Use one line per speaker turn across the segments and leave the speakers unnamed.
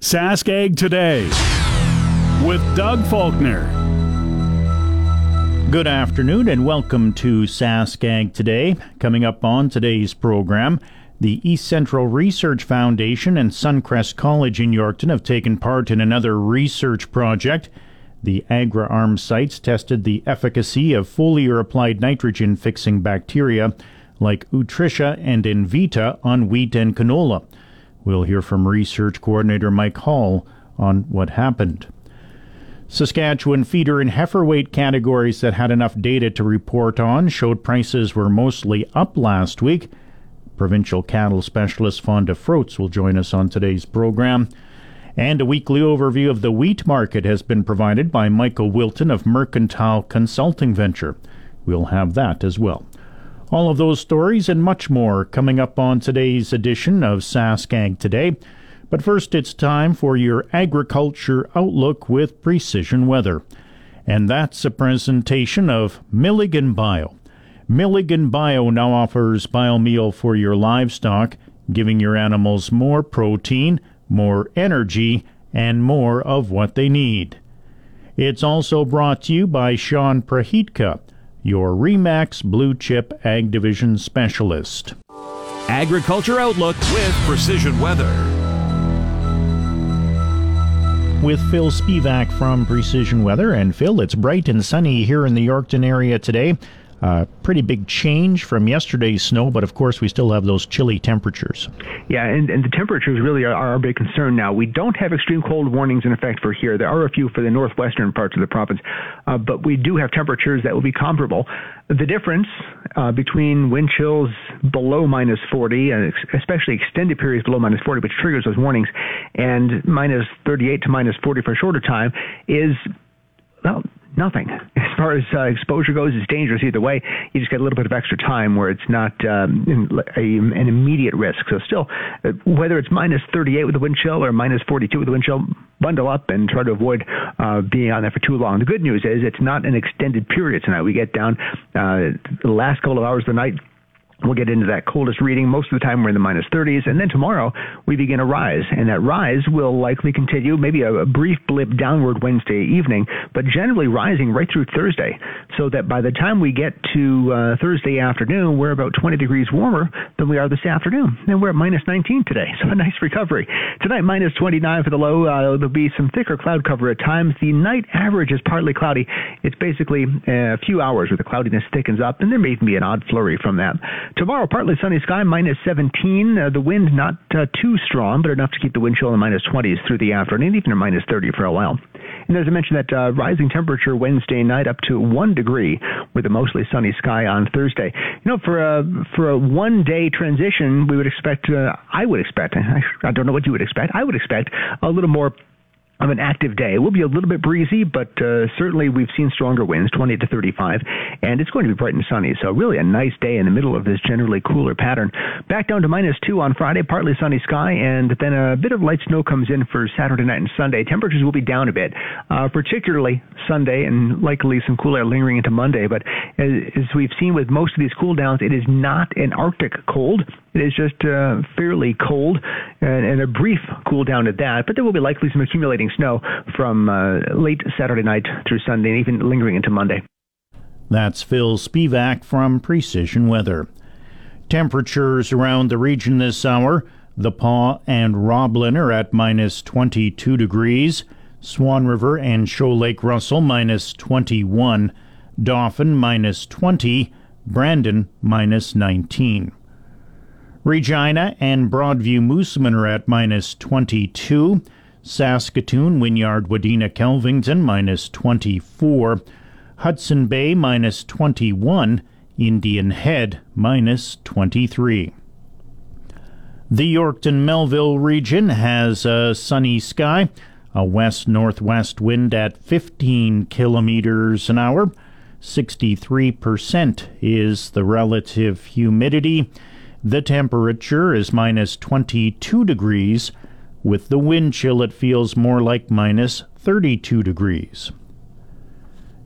Sask Ag Today with Doug Faulkner.
Good afternoon and welcome to Sask Ag Today. Coming up on today's program, the East Central Research Foundation and Suncrest College in Yorkton have taken part in another research project. The Agra AgriArm sites tested the efficacy of foliar applied nitrogen fixing bacteria like Utrisha and Envita on wheat and canola. We'll hear from research coordinator Mike Hall on what happened. Saskatchewan feeder and heifer weight categories that had enough data to report on showed prices were mostly up last week. Provincial cattle specialist Fonda Froats will join us on today's program. And a weekly overview of the wheat market has been provided by Michael Wilton of Mercantile Consulting Venture. We'll have that as well. All of those stories and much more coming up on today's edition of SaskAg Today. But first, it's time for your agriculture outlook with precision weather. And that's a presentation of Milligan Bio. Milligan Bio now offers biomeal for your livestock, giving your animals more protein, more energy, and more of what they need. It's also brought to you by Sean Prahitka your REMAX Blue Chip Ag Division Specialist.
Agriculture Outlook with Precision Weather.
With Phil Spivak from Precision Weather. And Phil, it's bright and sunny here in the Yorkton area today. Uh, pretty big change from yesterday's snow, but of course we still have those chilly temperatures.
Yeah, and, and the temperatures really are, are our big concern now. We don't have extreme cold warnings in effect for here. There are a few for the northwestern parts of the province, uh, but we do have temperatures that will be comparable. The difference uh, between wind chills below minus 40, and especially extended periods below minus 40, which triggers those warnings, and minus 38 to minus 40 for a shorter time, is well, nothing. Far as uh, exposure goes, it's dangerous either way. You just get a little bit of extra time where it's not um, a, an immediate risk. So still, uh, whether it's minus 38 with the wind chill or minus 42 with the wind chill, bundle up and try to avoid uh, being on there for too long. The good news is it's not an extended period tonight. We get down uh, the last couple of hours of the night We'll get into that coldest reading. Most of the time we're in the minus 30s. And then tomorrow we begin a rise. And that rise will likely continue, maybe a, a, brief blip downward Wednesday evening, but generally rising right through Thursday. So that by the time we get to uh, Thursday afternoon, we're about 20 degrees warmer than we are this afternoon. And we're at minus 19 today. So a nice recovery. Tonight, minus 29 for the low. Uh, there'll be some thicker cloud cover at times. The night average is partly cloudy. It's basically a few hours where the cloudiness thickens up, and there may even be an odd flurry from that. Tomorrow, partly sunny sky, minus 17. Uh, the wind not uh, too strong, but enough to keep the wind chill in the minus 20s through the afternoon, even a minus 30 for a while. And as I mentioned, that uh, rising temperature Wednesday night up to one degree with a mostly sunny sky on Thursday. You know, for a for a one day transition, we would expect. Uh, I would expect. I, I don't know what you would expect. I would expect a little more of an active day. It will be a little bit breezy, but uh, certainly we've seen stronger winds, 20 to 35, and it's going to be bright and sunny. So really a nice day in the middle of this generally cooler pattern. Back down to minus two on Friday, partly sunny sky, and then a bit of light snow comes in for Saturday night and Sunday. Temperatures will be down a bit, uh, particularly Sunday, and likely some cool air lingering into Monday. But as, as we've seen with most of these cool downs, it is not an Arctic cold. It is just uh, fairly cold and, and, a brief cool down at that, but there will be likely some accumulating snow from uh, late Saturday night through Sunday and even lingering into Monday.
That's Phil Spivak from Precision Weather. Temperatures around the region this hour. The Pas and Roblin are at minus 22 degrees. Swan River and Shoal Lake Russell minus 21. Dauphin minus 20. Brandon minus 19. Regina and Broadview Moosomin are at minus 22. Saskatoon, Wynyard, Wadena, Kelvington minus 24. Hudson Bay minus 21. Indian Head minus 23. The Yorkton Melville region has a sunny sky, a west northwest wind at 15 kilometers an hour. 63% is the relative humidity. The temperature is minus 22 degrees. With the wind chill, it feels more like minus 32 degrees.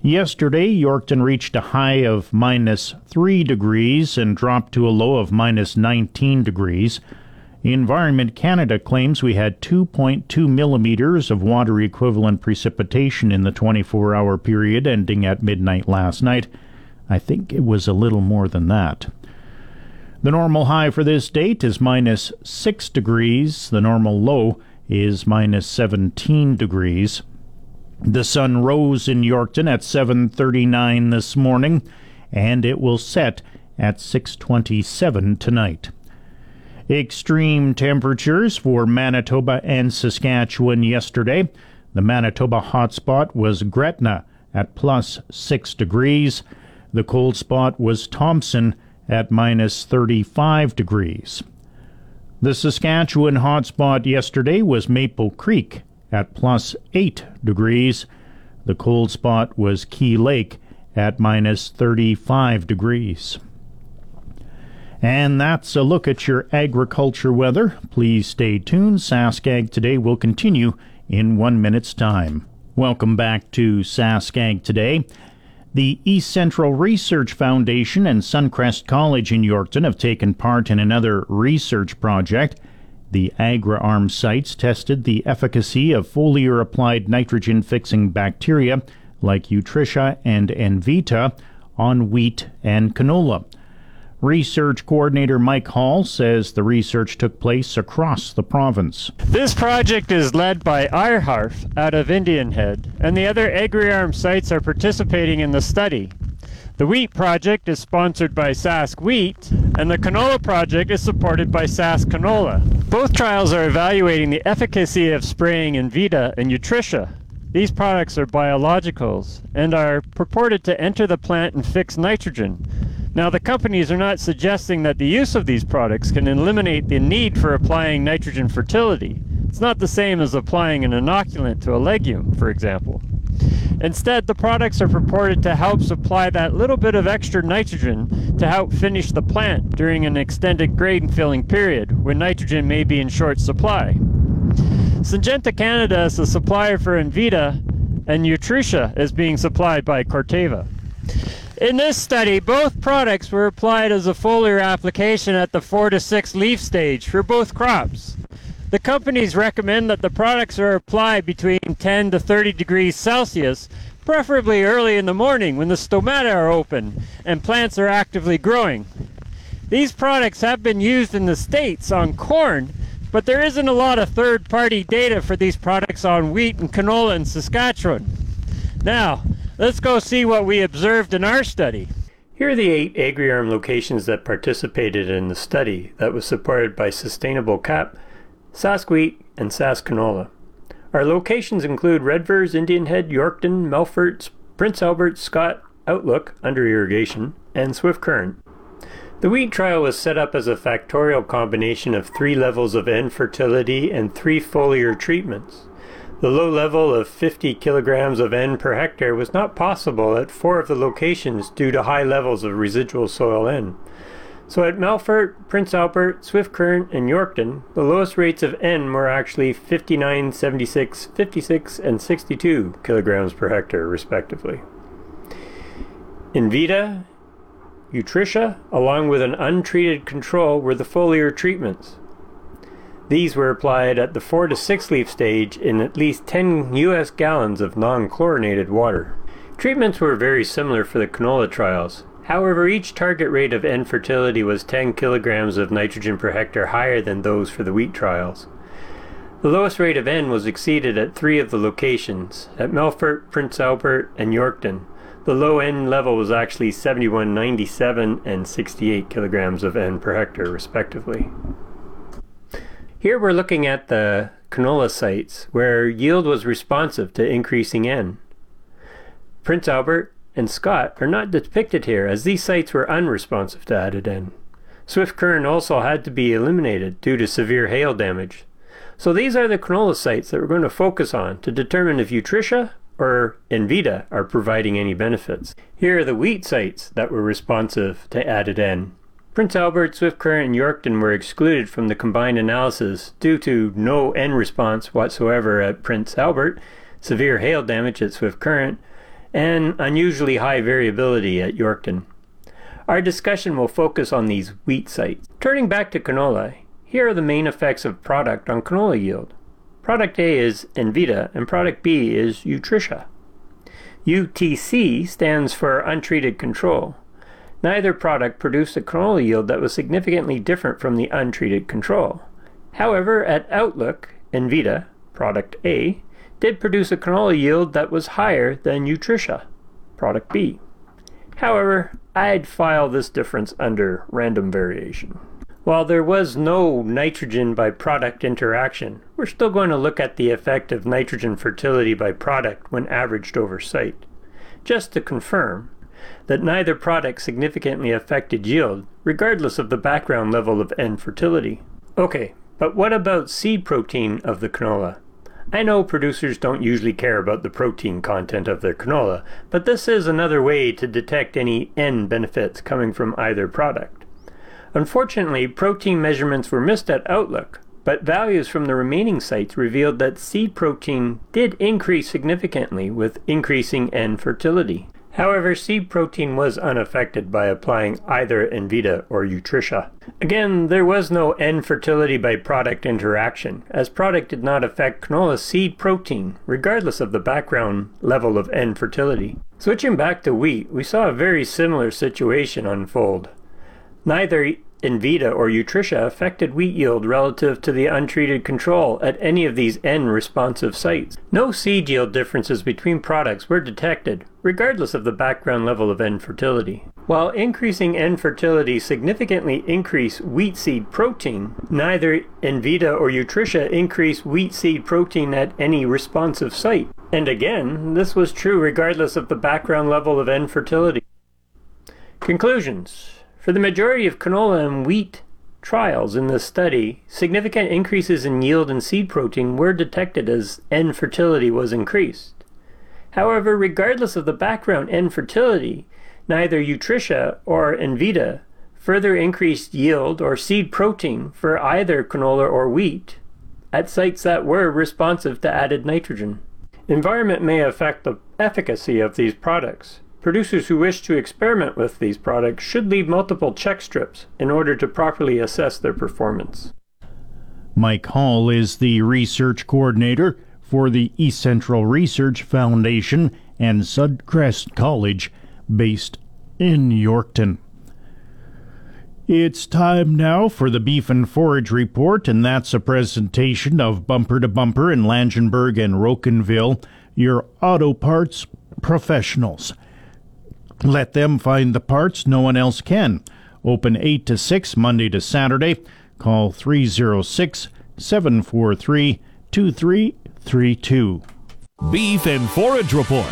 Yesterday, Yorkton reached a high of minus 3 degrees and dropped to a low of minus 19 degrees. Environment Canada claims we had 2.2 millimeters of water equivalent precipitation in the 24 hour period ending at midnight last night. I think it was a little more than that. The normal high for this date is minus 6 degrees. The normal low is minus 17 degrees. The sun rose in Yorkton at 7:39 this morning and it will set at 6:27 tonight. Extreme temperatures for Manitoba and Saskatchewan yesterday. The Manitoba hotspot was Gretna at plus 6 degrees. The cold spot was Thompson at minus 35 degrees. The Saskatchewan hotspot yesterday was Maple Creek at plus 8 degrees. The cold spot was Key Lake at minus 35 degrees. And that's a look at your agriculture weather. Please stay tuned. SaskAg Today will continue in one minute's time. Welcome back to SaskAg Today. The East Central Research Foundation and Suncrest College in Yorkton have taken part in another research project. The AgriArm sites tested the efficacy of foliar applied nitrogen fixing bacteria like Utrisha and Envita on wheat and canola. Research coordinator Mike Hall says the research took place across the province.
This project is led by IHARF out of Indian Head, and the other AgriArm sites are participating in the study. The wheat project is sponsored by Sask Wheat, and the canola project is supported by Sask Canola. Both trials are evaluating the efficacy of spraying Envita and Utrisha. These products are biologicals and are purported to enter the plant and fix nitrogen. Now, the companies are not suggesting that the use of these products can eliminate the need for applying nitrogen fertility. It's not the same as applying an inoculant to a legume, for example. Instead, the products are purported to help supply that little bit of extra nitrogen to help finish the plant during an extended grain filling period when nitrogen may be in short supply. Syngenta Canada is the supplier for Envita, and Utrisha is being supplied by Corteva. In this study, both products were applied as a foliar application at the 4 to 6 leaf stage for both crops. The companies recommend that the products are applied between 10 to 30 degrees Celsius, preferably early in the morning when the stomata are open and plants are actively growing. These products have been used in the States on corn, but there isn't a lot of third party data for these products on wheat and canola in Saskatchewan. Now, Let's go see what we observed in our study.
Here are the eight AgriArm locations that participated in the study that was supported by Sustainable CAP, Sask Wheat, and Sask Canola. Our locations include Redvers, Indian Head, Yorkton, Melfort, Prince Albert, Scott, Outlook, under irrigation, and Swift Current. The wheat trial was set up as a factorial combination of three levels of N fertility and three foliar treatments. The low level of 50 kilograms of N per hectare was not possible at four of the locations due to high levels of residual soil N. So at Melfort, Prince Albert, Swift Current, and Yorkton, the lowest rates of N were actually 59, 76, 56, and 62 kilograms per hectare, respectively. Envita, Utrisha, along with an untreated control, were the foliar treatments. These were applied at the 4 to 6 leaf stage in at least 10 US gallons of non chlorinated water. Treatments were very similar for the canola trials. However, each target rate of N fertility was 10 kilograms of nitrogen per hectare higher than those for the wheat trials. The lowest rate of N was exceeded at three of the locations, at Melfort, Prince Albert, and Yorkton. The low N level was actually 7197 and 68 kilograms of N per hectare, respectively. Here we're looking at the canola sites where yield was responsive to increasing N. Prince Albert and Scott are not depicted here as these sites were unresponsive to added N. Swift Current also had to be eliminated due to severe hail damage. So these are the canola sites that we're going to focus on to determine if Utrisha or Envita are providing any benefits. Here are the wheat sites that were responsive to added N. Prince Albert, Swift Current, and Yorkton were excluded from the combined analysis due to no N response whatsoever at Prince Albert, severe hail damage at Swift Current, and unusually high variability at Yorkton. Our discussion will focus on these wheat sites. Turning back to canola, here are the main effects of product on canola yield. Product A is Envita and product B is Utrisha. UTC stands for untreated control. Neither product produced a canola yield that was significantly different from the untreated control. However, at Outlook, Envita, product A, did produce a canola yield that was higher than Utrisha, product B. However, I'd file this difference under random variation. While there was no nitrogen by product interaction, we're still going to look at the effect of nitrogen fertility by product when averaged over site. Just to confirm that neither product significantly affected yield, regardless of the background level of N fertility. Okay, but what about seed protein of the canola? I know producers don't usually care about the protein content of their canola, but this is another way to detect any N benefits coming from either product. Unfortunately, protein measurements were missed at Outlook, but values from the remaining sites revealed that seed protein did increase significantly with increasing N fertility. However, seed protein was unaffected by applying either Envita or Utrisha. Again, there was no N fertility by product interaction, as product did not affect canola seed protein, regardless of the background level of N fertility. Switching back to wheat, we saw a very similar situation unfold. Neither Envita or Utrisha affected wheat yield relative to the untreated control at any of these N responsive sites. No seed yield differences between products were detected, regardless of the background level of N fertility. While increasing N fertility significantly increased wheat seed protein, neither Envita or Utrisha increased wheat seed protein at any responsive site. And again, this was true regardless of the background level of N fertility. Conclusions for the majority of canola and wheat trials in this study, significant increases in yield and seed protein were detected as N fertility was increased. However, regardless of the background N fertility, neither Utrisha or Envita further increased yield or seed protein for either canola or wheat at sites that were responsive to added nitrogen. Environment may affect the efficacy of these products. Producers who wish to experiment with these products should leave multiple check strips in order to properly assess their performance.
Mike Hall is the research coordinator for the East Central Research Foundation and Suncrest College, based in Yorkton. It's time now for the Beef and Forage Report, and that's a presentation of Bumper to Bumper in Langenburg and Rocanville, your auto parts professionals. Let them find the parts no one else can. Open 8 to 6 Monday to Saturday. Call 306 743 2332.
Beef and Forage Report.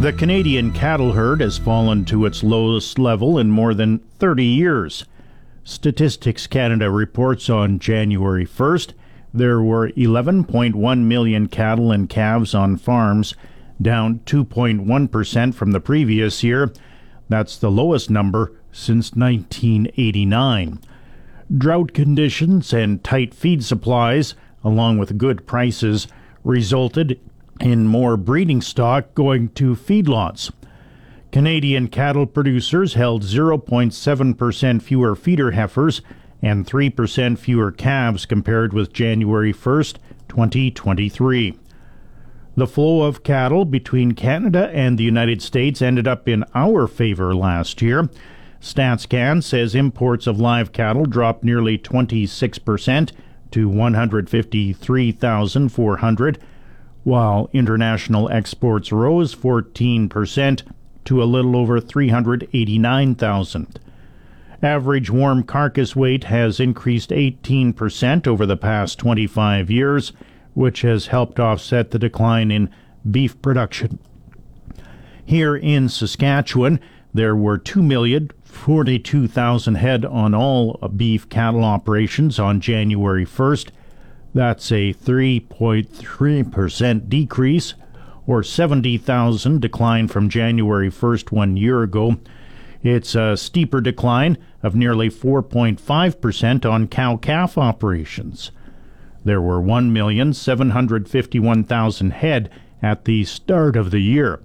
The Canadian cattle herd has fallen to its lowest level in more than 30 years. Statistics Canada reports on January 1st there were 11.1 million cattle and calves on farms, down 2.1% from the previous year. That's the lowest number since 1989. Drought conditions and tight feed supplies, along with good prices, resulted in more breeding stock going to feedlots. Canadian cattle producers held 0.7% fewer feeder heifers and 3% fewer calves compared with January 1st, 2023. The flow of cattle between Canada and the United States ended up in our favor last year. StatsCan says imports of live cattle dropped nearly 26% to 153,400, while international exports rose 14% to a little over 389,000. Average warm carcass weight has increased 18% over the past 25 years, which has helped offset the decline in beef production. Here in Saskatchewan, there were 2,042,000 head on all beef cattle operations on January 1st. That's a 3.3% decrease, or 70,000 decline from January 1st one year ago. It's a steeper decline of nearly 4.5% on cow calf operations. There were 1,751,000 head at the start of the year,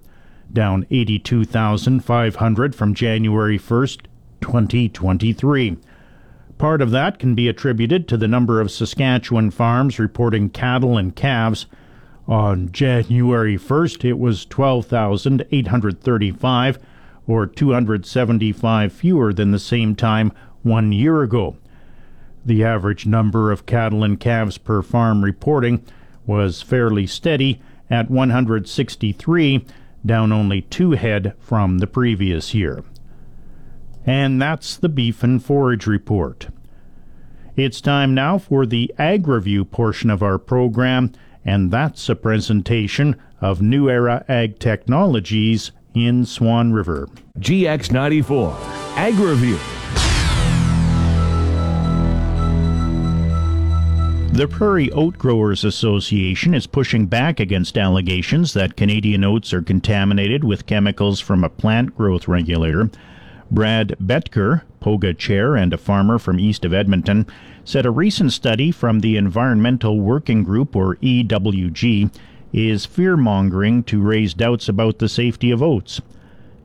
down 82,500 from January 1st, 2023. Part of that can be attributed to the number of Saskatchewan farms reporting cattle and calves. On January 1st, it was 12,835 or 275 fewer than the same time one year ago. The average number of cattle and calves per farm reporting was fairly steady at 163, down only two head from the previous year. And that's the Beef and Forage Report. It's time now for the Ag Review portion of our program, and that's a presentation of New Era Ag Technologies in Swan River.
GX94 Ag Review.
The Prairie Oat Growers Association is pushing back against allegations that Canadian oats are contaminated with chemicals from a plant growth regulator. Brad Betker, POGA chair and a farmer from east of Edmonton, said a recent study from the Environmental Working Group, or EWG, is fear mongering to raise doubts about the safety of oats.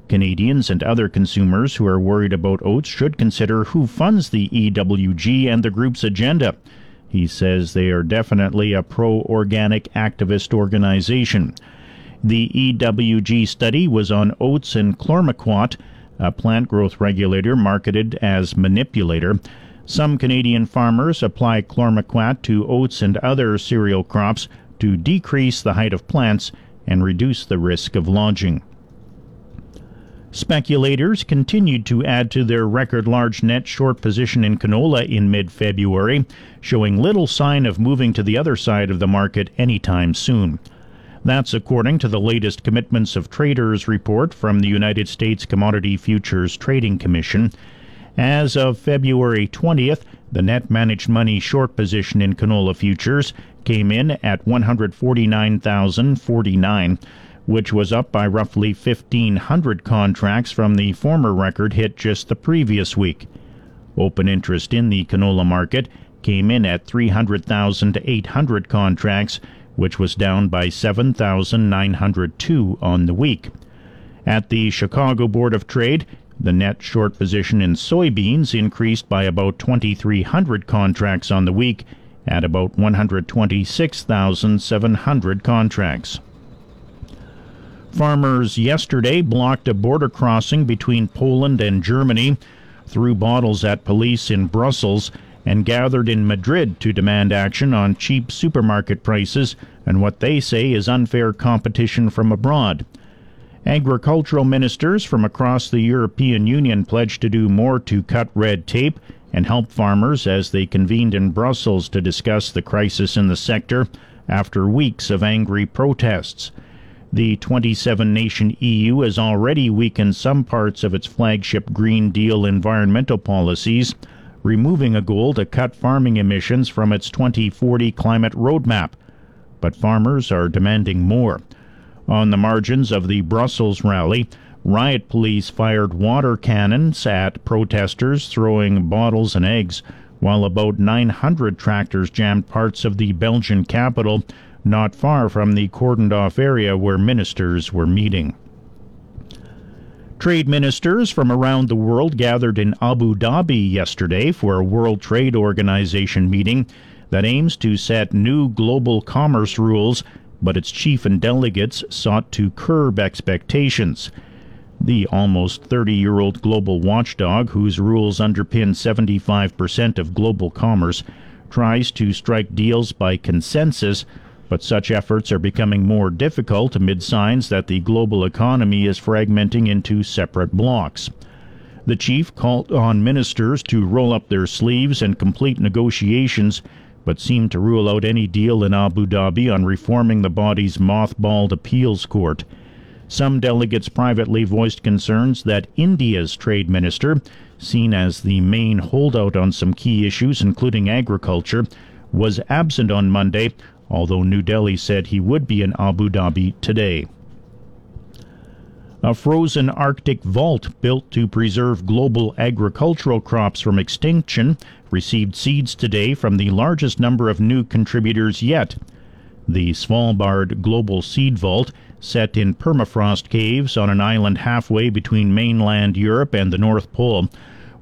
Canadians and other consumers who are worried about oats should consider who funds the EWG and the group's agenda. He says they are definitely a pro organic activist organization. The EWG study was on oats and chlormequat, a plant growth regulator marketed as manipulator. Some Canadian farmers apply chlormequat to oats and other cereal crops to decrease the height of plants and reduce the risk of lodging. Speculators continued to add to their record large net short position in canola in mid February, showing little sign of moving to the other side of the market anytime soon. That's according to the latest Commitments of Traders report from the United States Commodity Futures Trading Commission. As of February 20th, the net managed money short position in canola futures came in at 149,049, which was up by roughly 1,500 contracts from the former record hit just the previous week. Open interest in the canola market came in at 300,800 contracts, which was down by 7,902 on the week. At the Chicago Board of Trade, the net short position in soybeans increased by about 2,300 contracts on the week at about 126,700 contracts. Farmers yesterday blocked a border crossing between Poland and Germany, threw bottles at police in Brussels, and gathered in Madrid to demand action on cheap supermarket prices and what they say is unfair competition from abroad. Agricultural ministers from across the European Union pledged to do more to cut red tape and help farmers as they convened in Brussels to discuss the crisis in the sector after weeks of angry protests. The 27 nation EU has already weakened some parts of its flagship Green Deal environmental policies, removing a goal to cut farming emissions from its 2040 climate roadmap. But farmers are demanding more. On the margins of the Brussels rally, Riot police fired water cannons at protesters throwing bottles and eggs, while about 900 tractors jammed parts of the Belgian capital not far from the cordoned off area where ministers were meeting. Trade ministers from around the world gathered in Abu Dhabi yesterday for a World Trade Organization meeting that aims to set new global commerce rules, but its chief and delegates sought to curb expectations. The almost 30 year old global watchdog, whose rules underpin 75% of global commerce, tries to strike deals by consensus, but such efforts are becoming more difficult amid signs that the global economy is fragmenting into separate blocks. The chief called on ministers to roll up their sleeves and complete negotiations, but seemed to rule out any deal in Abu Dhabi on reforming the body's mothballed appeals court. Some delegates privately voiced concerns that India's trade minister, seen as the main holdout on some key issues, including agriculture, was absent on Monday, although New Delhi said he would be in Abu Dhabi today. A frozen Arctic vault built to preserve global agricultural crops from extinction received seeds today from the largest number of new contributors yet. The Svalbard Global Seed Vault, set in permafrost caves on an island halfway between mainland Europe and the North Pole,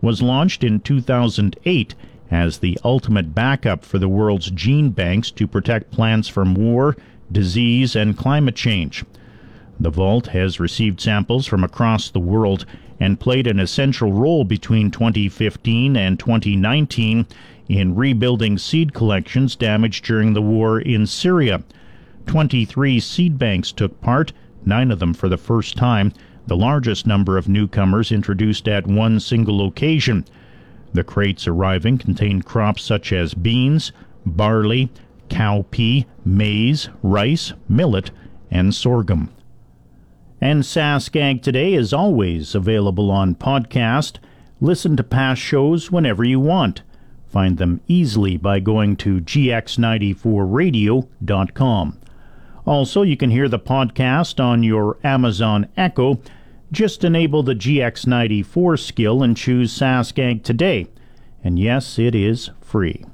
was launched in 2008 as the ultimate backup for the world's gene banks to protect plants from war, disease, and climate change. The vault has received samples from across the world and played an essential role between 2015 and 2019 in rebuilding seed collections damaged during the war in Syria. 23 seed banks took part, nine of them for the first time, the largest number of newcomers introduced at one single occasion. The crates arriving contained crops such as beans, barley, cowpea, maize, rice, millet, and sorghum. And SaskAg Today is always available on podcast. Listen to past shows whenever you want. Find them easily by going to gx94radio.com. Also, you can hear the podcast on your Amazon Echo. Just enable the GX94 skill and choose SaskAg Today. And yes, it is free.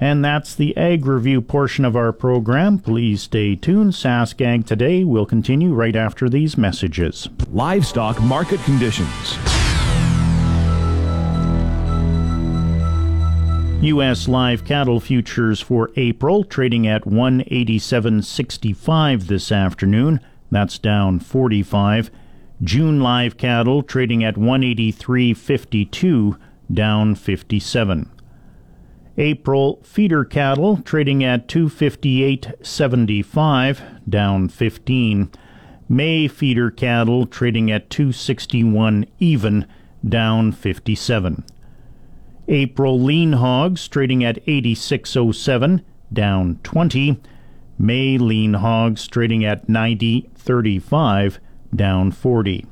And that's the Ag Review portion of our program. Please stay tuned. SaskAg Today will continue right after these messages.
Livestock market conditions.
U.S. live cattle futures for April trading at 187.65 this afternoon. That's down 45. June live cattle trading at 183.52, down 57. April feeder cattle trading at 258.75, down 15. May feeder cattle trading at 261 even, down 57. April lean hogs trading at 86.07, down 20. May lean hogs trading at 90.35, down 40.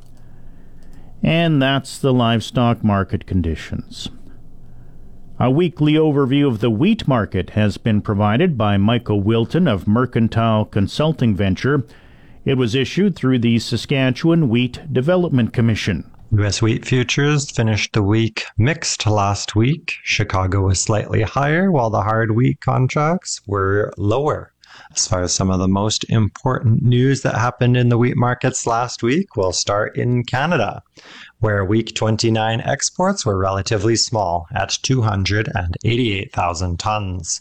And that's the livestock market conditions. A weekly overview of the wheat market has been provided by Michael Wilton of Mercantile Consulting Venture. It was issued through the Saskatchewan Wheat Development Commission.
U.S. wheat futures finished the week mixed last week. Chicago was slightly higher, while the hard wheat contracts were lower. As far as some of the most important news that happened in the wheat markets last week, we'll start in Canada, where week 29 exports were relatively small at 288,000 tons.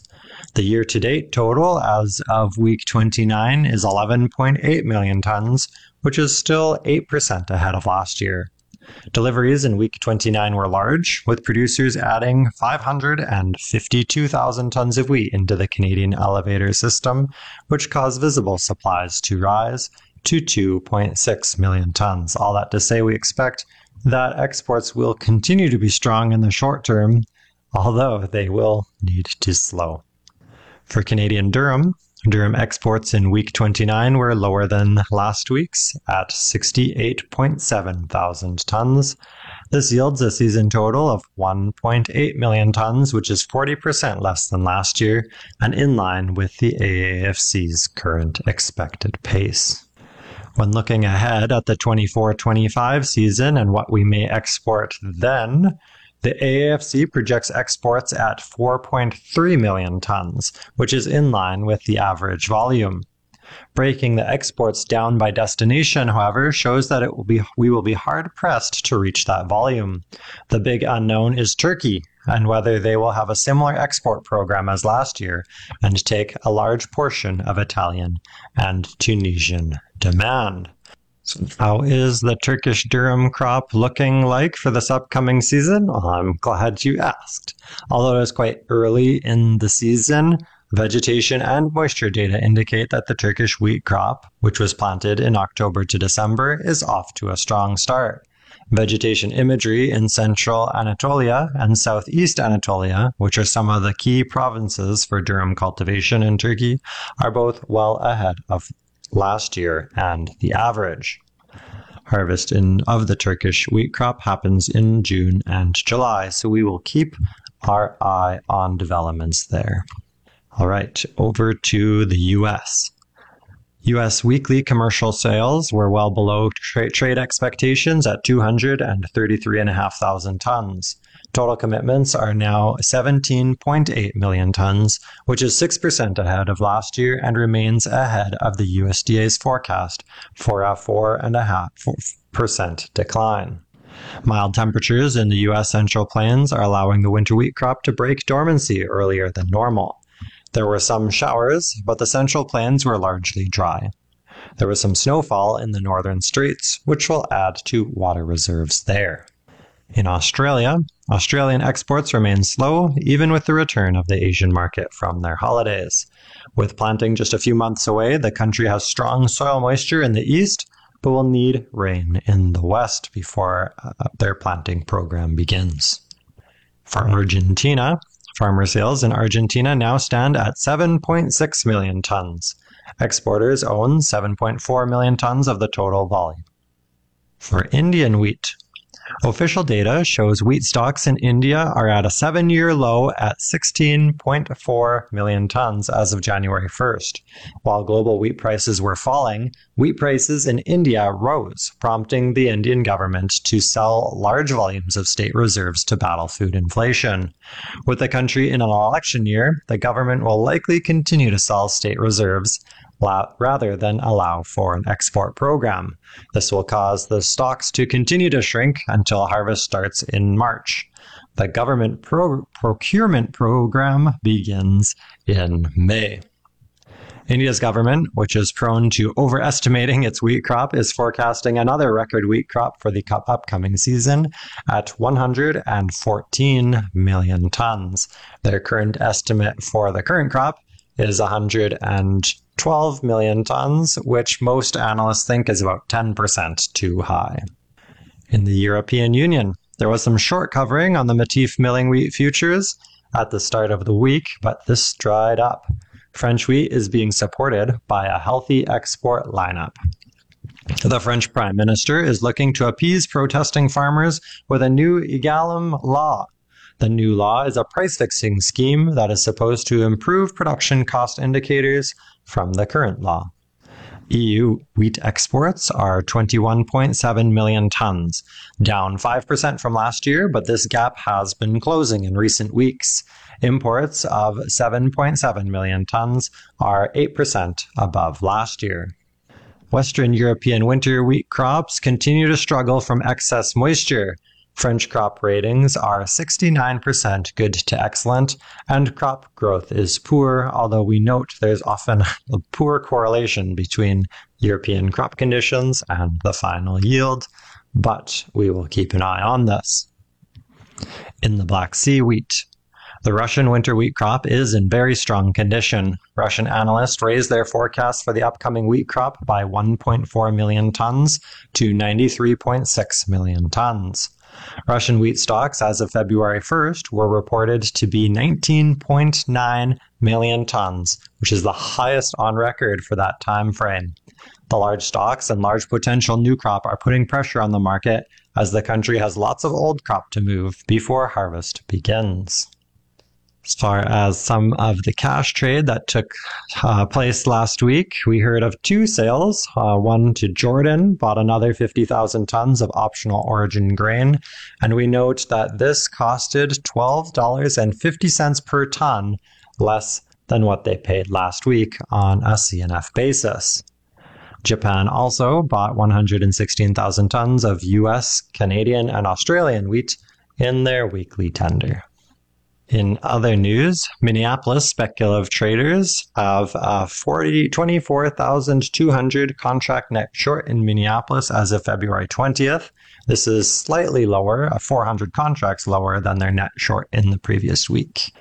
The year to date total as of week 29 is 11.8 million tons, which is still 8% ahead of last year. Deliveries in week 29 were large, with producers adding 552,000 tons of wheat into the Canadian elevator system, which caused visible supplies to rise to 2.6 million tons. All that to say, we expect that exports will continue to be strong in the short term, although they will need to slow. For Canadian durum, Durum exports in week 29 were lower than last week's at 68.7 thousand tons. This yields a season total of 1.8 million tons, which is 40% less than last year and in line with the AAFC's current expected pace. When looking ahead at the 24 25 season and what we may export then, the AAFC projects exports at 4.3 million tons, which is in line with the average volume. Breaking the exports down by destination, however, shows that it will be we will be hard pressed to reach that volume. The big unknown is Turkey and whether they will have a similar export program as last year and take a large portion of Italian and Tunisian demand. How is the Turkish durum crop looking like for this upcoming season? Well, I'm glad you asked. Although it is quite early in the season, vegetation and moisture data indicate that the Turkish wheat crop, which was planted in October to December, is off to a strong start. Vegetation imagery in central Anatolia and southeast Anatolia, which are some of the key provinces for durum cultivation in Turkey, are both well ahead of last year and the average. Harvest in, of the Turkish wheat crop happens in June and July, so we will keep our eye on developments there. All right, over to the US. U.S. weekly commercial sales were well below tra- trade expectations at 233,500 tons. Total commitments are now 17.8 million tons, which is 6% ahead of last year and remains ahead of the USDA's forecast for a 4.5% decline. Mild temperatures in the U.S. Central Plains are allowing the winter wheat crop to break dormancy earlier than normal. There were some showers, but the central plains were largely dry. There was some snowfall in the northern straits, which will add to water reserves there. In Australia, Australian exports remain slow even with the return of the Asian market from their holidays. With planting just a few months away, the country has strong soil moisture in the east, but will need rain in the west before uh, their planting program begins. For Argentina, Farmer sales in Argentina now stand at 7.6 million tons. Exporters own 7.4 million tons of the total volume. For Indian wheat, Official data shows wheat stocks in India are at a seven year low at 16.4 million tons as of January 1st. While global wheat prices were falling, wheat prices in India rose, prompting the Indian government to sell large volumes of state reserves to battle food inflation. With the country in an election year, the government will likely continue to sell state reserves rather than allow for an export program. This will cause the stocks to continue to shrink until harvest starts in March. The government pro- procurement program begins in May. India's government, which is prone to overestimating its wheat crop, is forecasting another record wheat crop for the upcoming season at 114 million tons. Their current estimate for the current crop is 112 million tons, which most analysts think is about 10% too high. In the European Union, there was some short covering on the Matif milling wheat futures at the start of the week, but this dried up. French wheat is being supported by a healthy export lineup. The French Prime Minister is looking to appease protesting farmers with a new EGalim law the new law is a price fixing scheme that is supposed to improve production cost indicators from the current law. EU wheat exports are 21.7 million tons, down 5% from last year, but this gap has been closing in recent weeks. Imports of 7.7 million tons are 8% above last year. Western European winter wheat crops continue to struggle from excess moisture, French crop ratings are 69% good to excellent, and crop growth is poor, although we note there's often a poor correlation between European crop conditions and the final yield, but we will keep an eye on this. In the Black Sea wheat, the Russian winter wheat crop is in very strong condition. Russian analysts raised their forecast for the upcoming wheat crop by 1.4 million tons to 93.6 million tons. Russian wheat stocks as of February 1st were reported to be 19.9 million tons, which is the highest on record for that time frame. The large stocks and large potential new crop are putting pressure on the market as the country has lots of old crop to move before harvest begins as far as some of the cash trade that took uh, place last week. We heard of two sales uh, one to Jordan, bought another 50,000 tons of optional origin grain. And we note that this costed $12.50 per ton, less than what they paid last week on a CNF basis. Japan also bought 116,000 tons of US, Canadian, and Australian wheat in their weekly tender. In other news, Minneapolis speculative traders have uh, 40, 24,200 contract net short in Minneapolis as of February 20th. This is slightly lower, uh, 400 contracts lower than their net short in the previous week.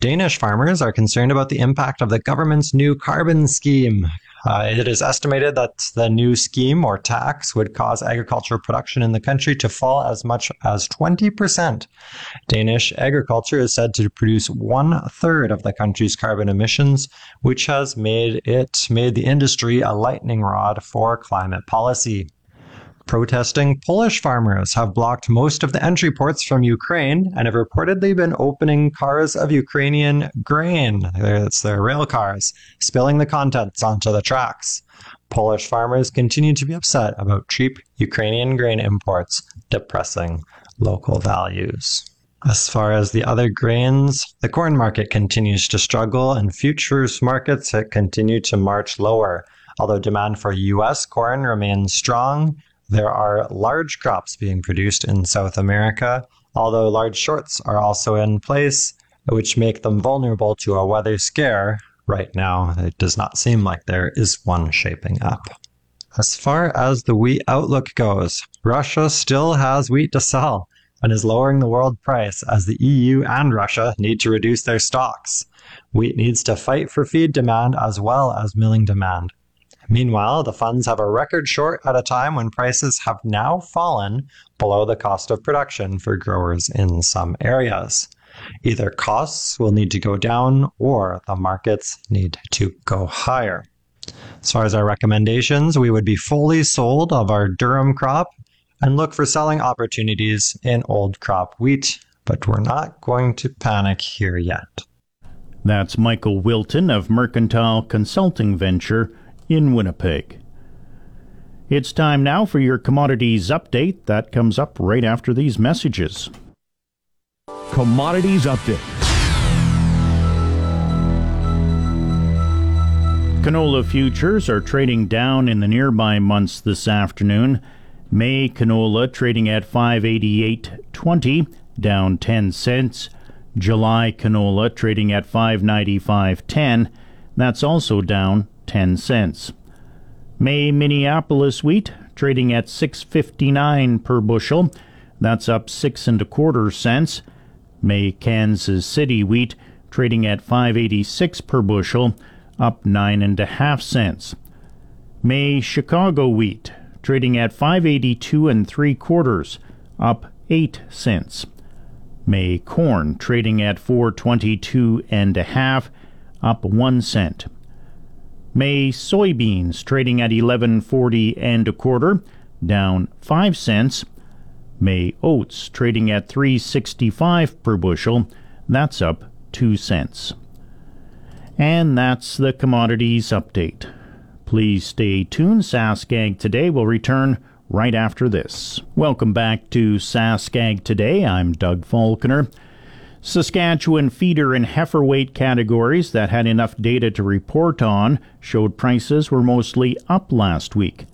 Danish farmers are concerned about the impact of the government's new carbon scheme. Uh, it is estimated that the new scheme or tax would cause agricultural production in the country to fall as much as 20%. Danish agriculture is said to produce one third of the country's carbon emissions, which has made it made the industry a lightning rod for climate policy. Protesting Polish farmers have blocked most of the entry ports from Ukraine and have reportedly been opening cars of Ukrainian grain. It's their rail cars, spilling the contents onto the tracks. Polish farmers continue to be upset about cheap Ukrainian grain imports, depressing local values. As far as the other grains, the corn market continues to struggle and futures markets continue to march lower. Although demand for U.S. corn remains strong, there are large crops being produced in South America, although large shorts are also in place, which make them vulnerable to a weather scare. Right now, it does not seem like there is one shaping up. As far as the wheat outlook goes, Russia still has wheat to sell and is lowering the world price as the EU and Russia need to reduce their stocks. Wheat needs to fight for feed demand as well as milling demand. Meanwhile, the funds have a record short at a time when prices have now fallen below the cost of production for growers in some areas. Either costs will need to go down or the markets need to go higher. As far as our recommendations, we would be fully sold of our durum crop and look for selling opportunities in old crop wheat, but we're not going to panic here yet.
That's Michael Wilton of Mercantile Consulting Venture in Winnipeg. It's time now for your commodities update. That comes up right after these messages.
Commodities update.
Canola futures are trading down in the nearby months this afternoon. May canola trading at 588.20, down 10 cents. July canola trading at 595.10, that's also down 10 cents. May Minneapolis wheat trading at 6.59 per bushel. That's up 6 and a quarter cents. May Kansas City wheat trading at 5.86 per bushel, up 9 and a half cents. May Chicago wheat trading at 5.82 and 3 quarters, up 8 cents. May corn trading at 4.22 and a half, up 1 cent. May soybeans trading at 11.40 and a quarter, down 5 cents. May oats trading at 3.65 per bushel, that's up 2 cents. And that's the commodities update. Please stay tuned. Sask Ag Today will return right after this. Welcome back to Sask Ag Today. I'm Doug Falconer. Saskatchewan feeder and heifer weight categories that had enough data to report on showed prices were mostly up last week.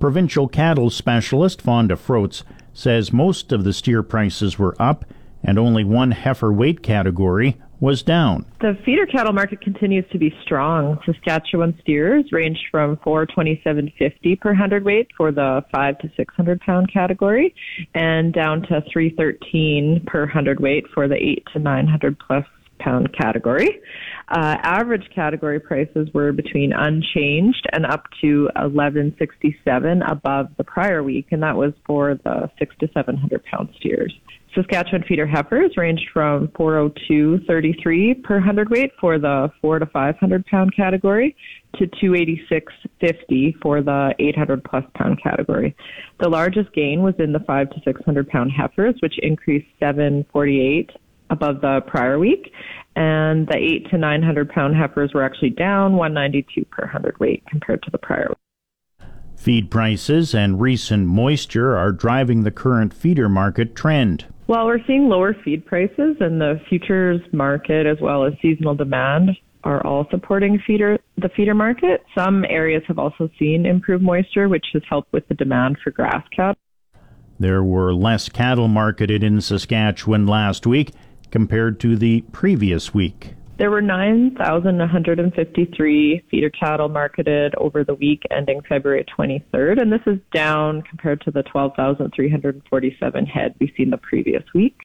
Provincial cattle specialist Fonda Froats says most of the steer prices were up and only one heifer weight category was down.
The feeder cattle market continues to be strong. Saskatchewan steers ranged from 427.50 per hundredweight for the 5 to 600 pound category and down to 313 per hundredweight for the 8 to 900 plus pound category. Uh, average category prices were between unchanged and up to 1167 above the prior week, and that was for the 6 to 700 pound steers. Saskatchewan feeder heifers ranged from 402.33 per hundredweight for the 4 to 500 pound category to 286.50 for the 800 plus pound category. The largest gain was in the 5 to 600 pound heifers, which increased 748 above the prior week, and the 8 to 900 pound heifers were actually down 192 per hundredweight compared to the prior week.
Feed prices and recent moisture are driving the current feeder market trend.
While we're seeing lower feed prices and the futures market as well as seasonal demand are all supporting feeder the feeder market, some areas have also seen improved moisture, which has helped with the demand for grass cattle.
There were less cattle marketed in Saskatchewan last week compared to the previous week.
There were 9,153 feeder cattle marketed over the week ending February 23rd, and this is down compared to the 12,347 head we seen the previous week.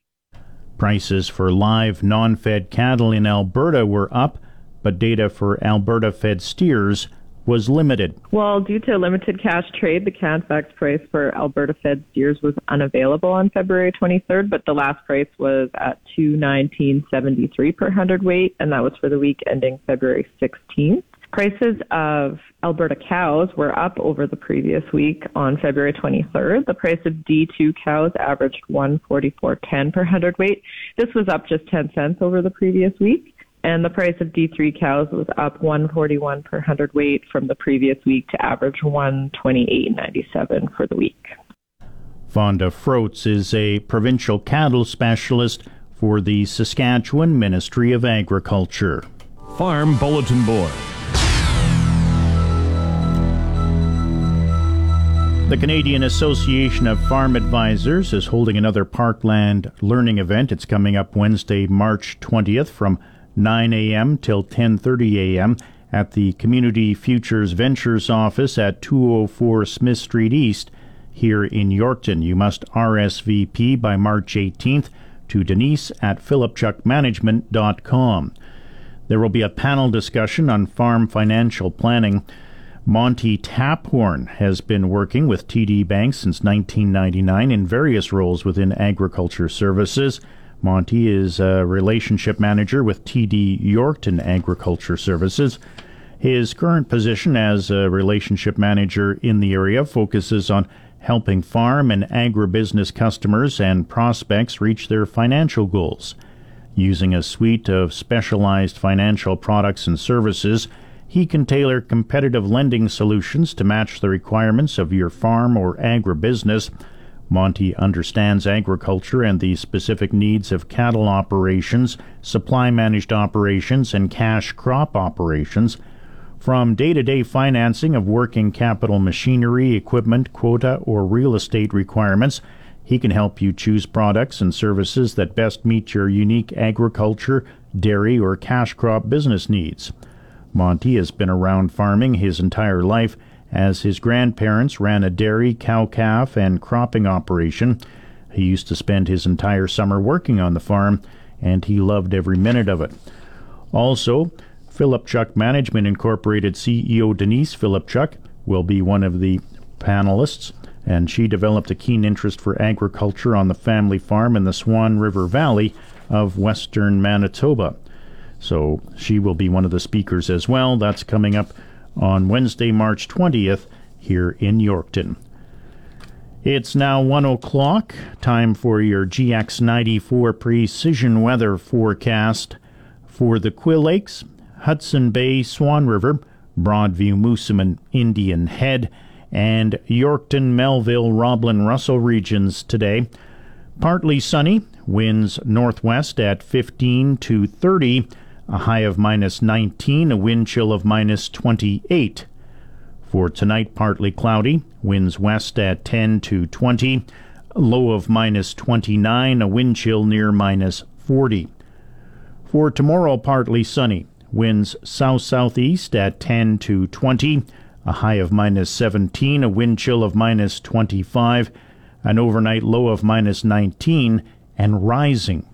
Prices for live non fed cattle in Alberta were up, but data for Alberta fed steers was limited.
Well, due to limited cash trade, the Canfax price for Alberta Fed steers was unavailable on February 23rd, but the last price was at 219.73 per hundredweight, and that was for the week ending February 16th. Prices of Alberta cows were up over the previous week on February 23rd. The price of D2 cows averaged 144.10 per hundredweight. This was up just 10 cents over the previous week and the price of D3 cows was up 141 per hundredweight from the previous week to average 128.97 for the week.
Vonda Froats is a provincial cattle specialist for the Saskatchewan Ministry of Agriculture.
Farm Bulletin Board.
The Canadian Association of Farm Advisors is holding another Parkland learning event. It's coming up Wednesday, March 20th from 9 a.m. till 10:30 a.m. at the Community Futures Ventures office at 204 Smith Street East here in Yorkton. You must RSVP by March 18th to Denise at philipchukmanagement.com. There will be a panel discussion on farm financial planning. Monty Taphorn has been working with TD Bank since 1999 in various roles within agriculture services. Monty is a relationship manager with TD Yorkton Agriculture Services. His current position as a relationship manager in the area focuses on helping farm and agribusiness customers and prospects reach their financial goals. Using a suite of specialized financial products and services, he can tailor competitive lending solutions to match the requirements of your farm or agribusiness Monty understands agriculture and the specific needs of cattle operations, supply managed operations, and cash crop operations. From day to day financing of working capital machinery, equipment, quota, or real estate requirements, he can help you choose products and services that best meet your unique agriculture, dairy, or cash crop business needs. Monty has been around farming his entire life as his grandparents ran a dairy, cow calf, and cropping operation. He used to spend his entire summer working on the farm, and he loved every minute of it. Also, Philipchuk Management Incorporated CEO Denise Philipchuk will be one of the panelists, and she developed a keen interest for agriculture on the family farm in the Swan River Valley of western Manitoba. So she will be one of the speakers as well. That's coming up on Wednesday, March 20th, here in Yorkton. It's now 1 o'clock. Time for your GX94 precision weather forecast for the Quill Lakes, Hudson Bay, Swan River, Broadview, Moosomin, Indian Head, and Yorkton, Melville, Roblin, Russell regions today. Partly sunny, winds northwest at 15 to 30 a high of minus 19, a wind chill of minus 28. For tonight, partly cloudy, winds west at 10 to 20, low of minus 29, a wind chill near minus 40. For tomorrow, partly sunny, winds south southeast at 10 to 20, a high of minus 17, a wind chill of minus 25, an overnight low of minus 19, and rising.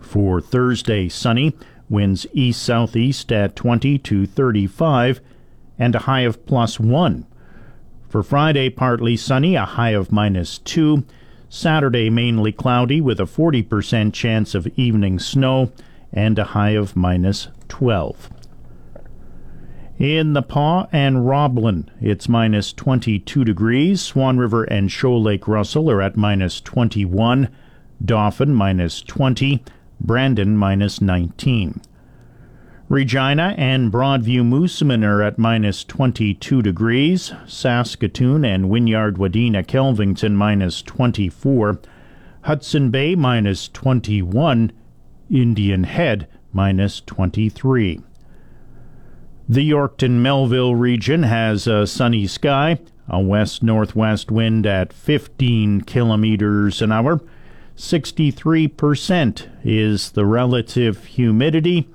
For Thursday, sunny, winds east southeast at 20 to 35, and a high of plus 1. For Friday, partly sunny, a high of minus 2. Saturday, mainly cloudy with a 40% chance of evening snow, and a high of minus 12. In the Pas and Roblin, it's minus 22 degrees. Swan River and Shoal Lake Russell are at minus 21. Dauphin minus 20. Brandon minus 19. Regina and Broadview Moosomin are at minus 22 degrees. Saskatoon and Wynyard Wadena Kelvington minus 24. Hudson Bay minus 21. Indian Head minus 23. The Yorkton Melville region has a sunny sky, a west northwest wind at 15 kilometers an hour. 63% is the relative humidity.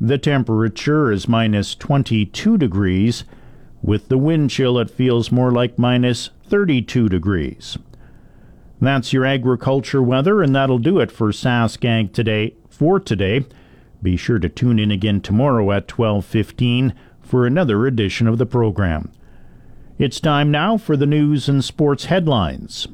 The temperature is minus 22 degrees. With the wind chill, it feels more like minus 32 degrees. That's your agriculture weather, and that'll do it for Sask Ag today. For today, be sure to tune in again tomorrow at 12:15 for another edition of the program. It's time now for the news and sports headlines.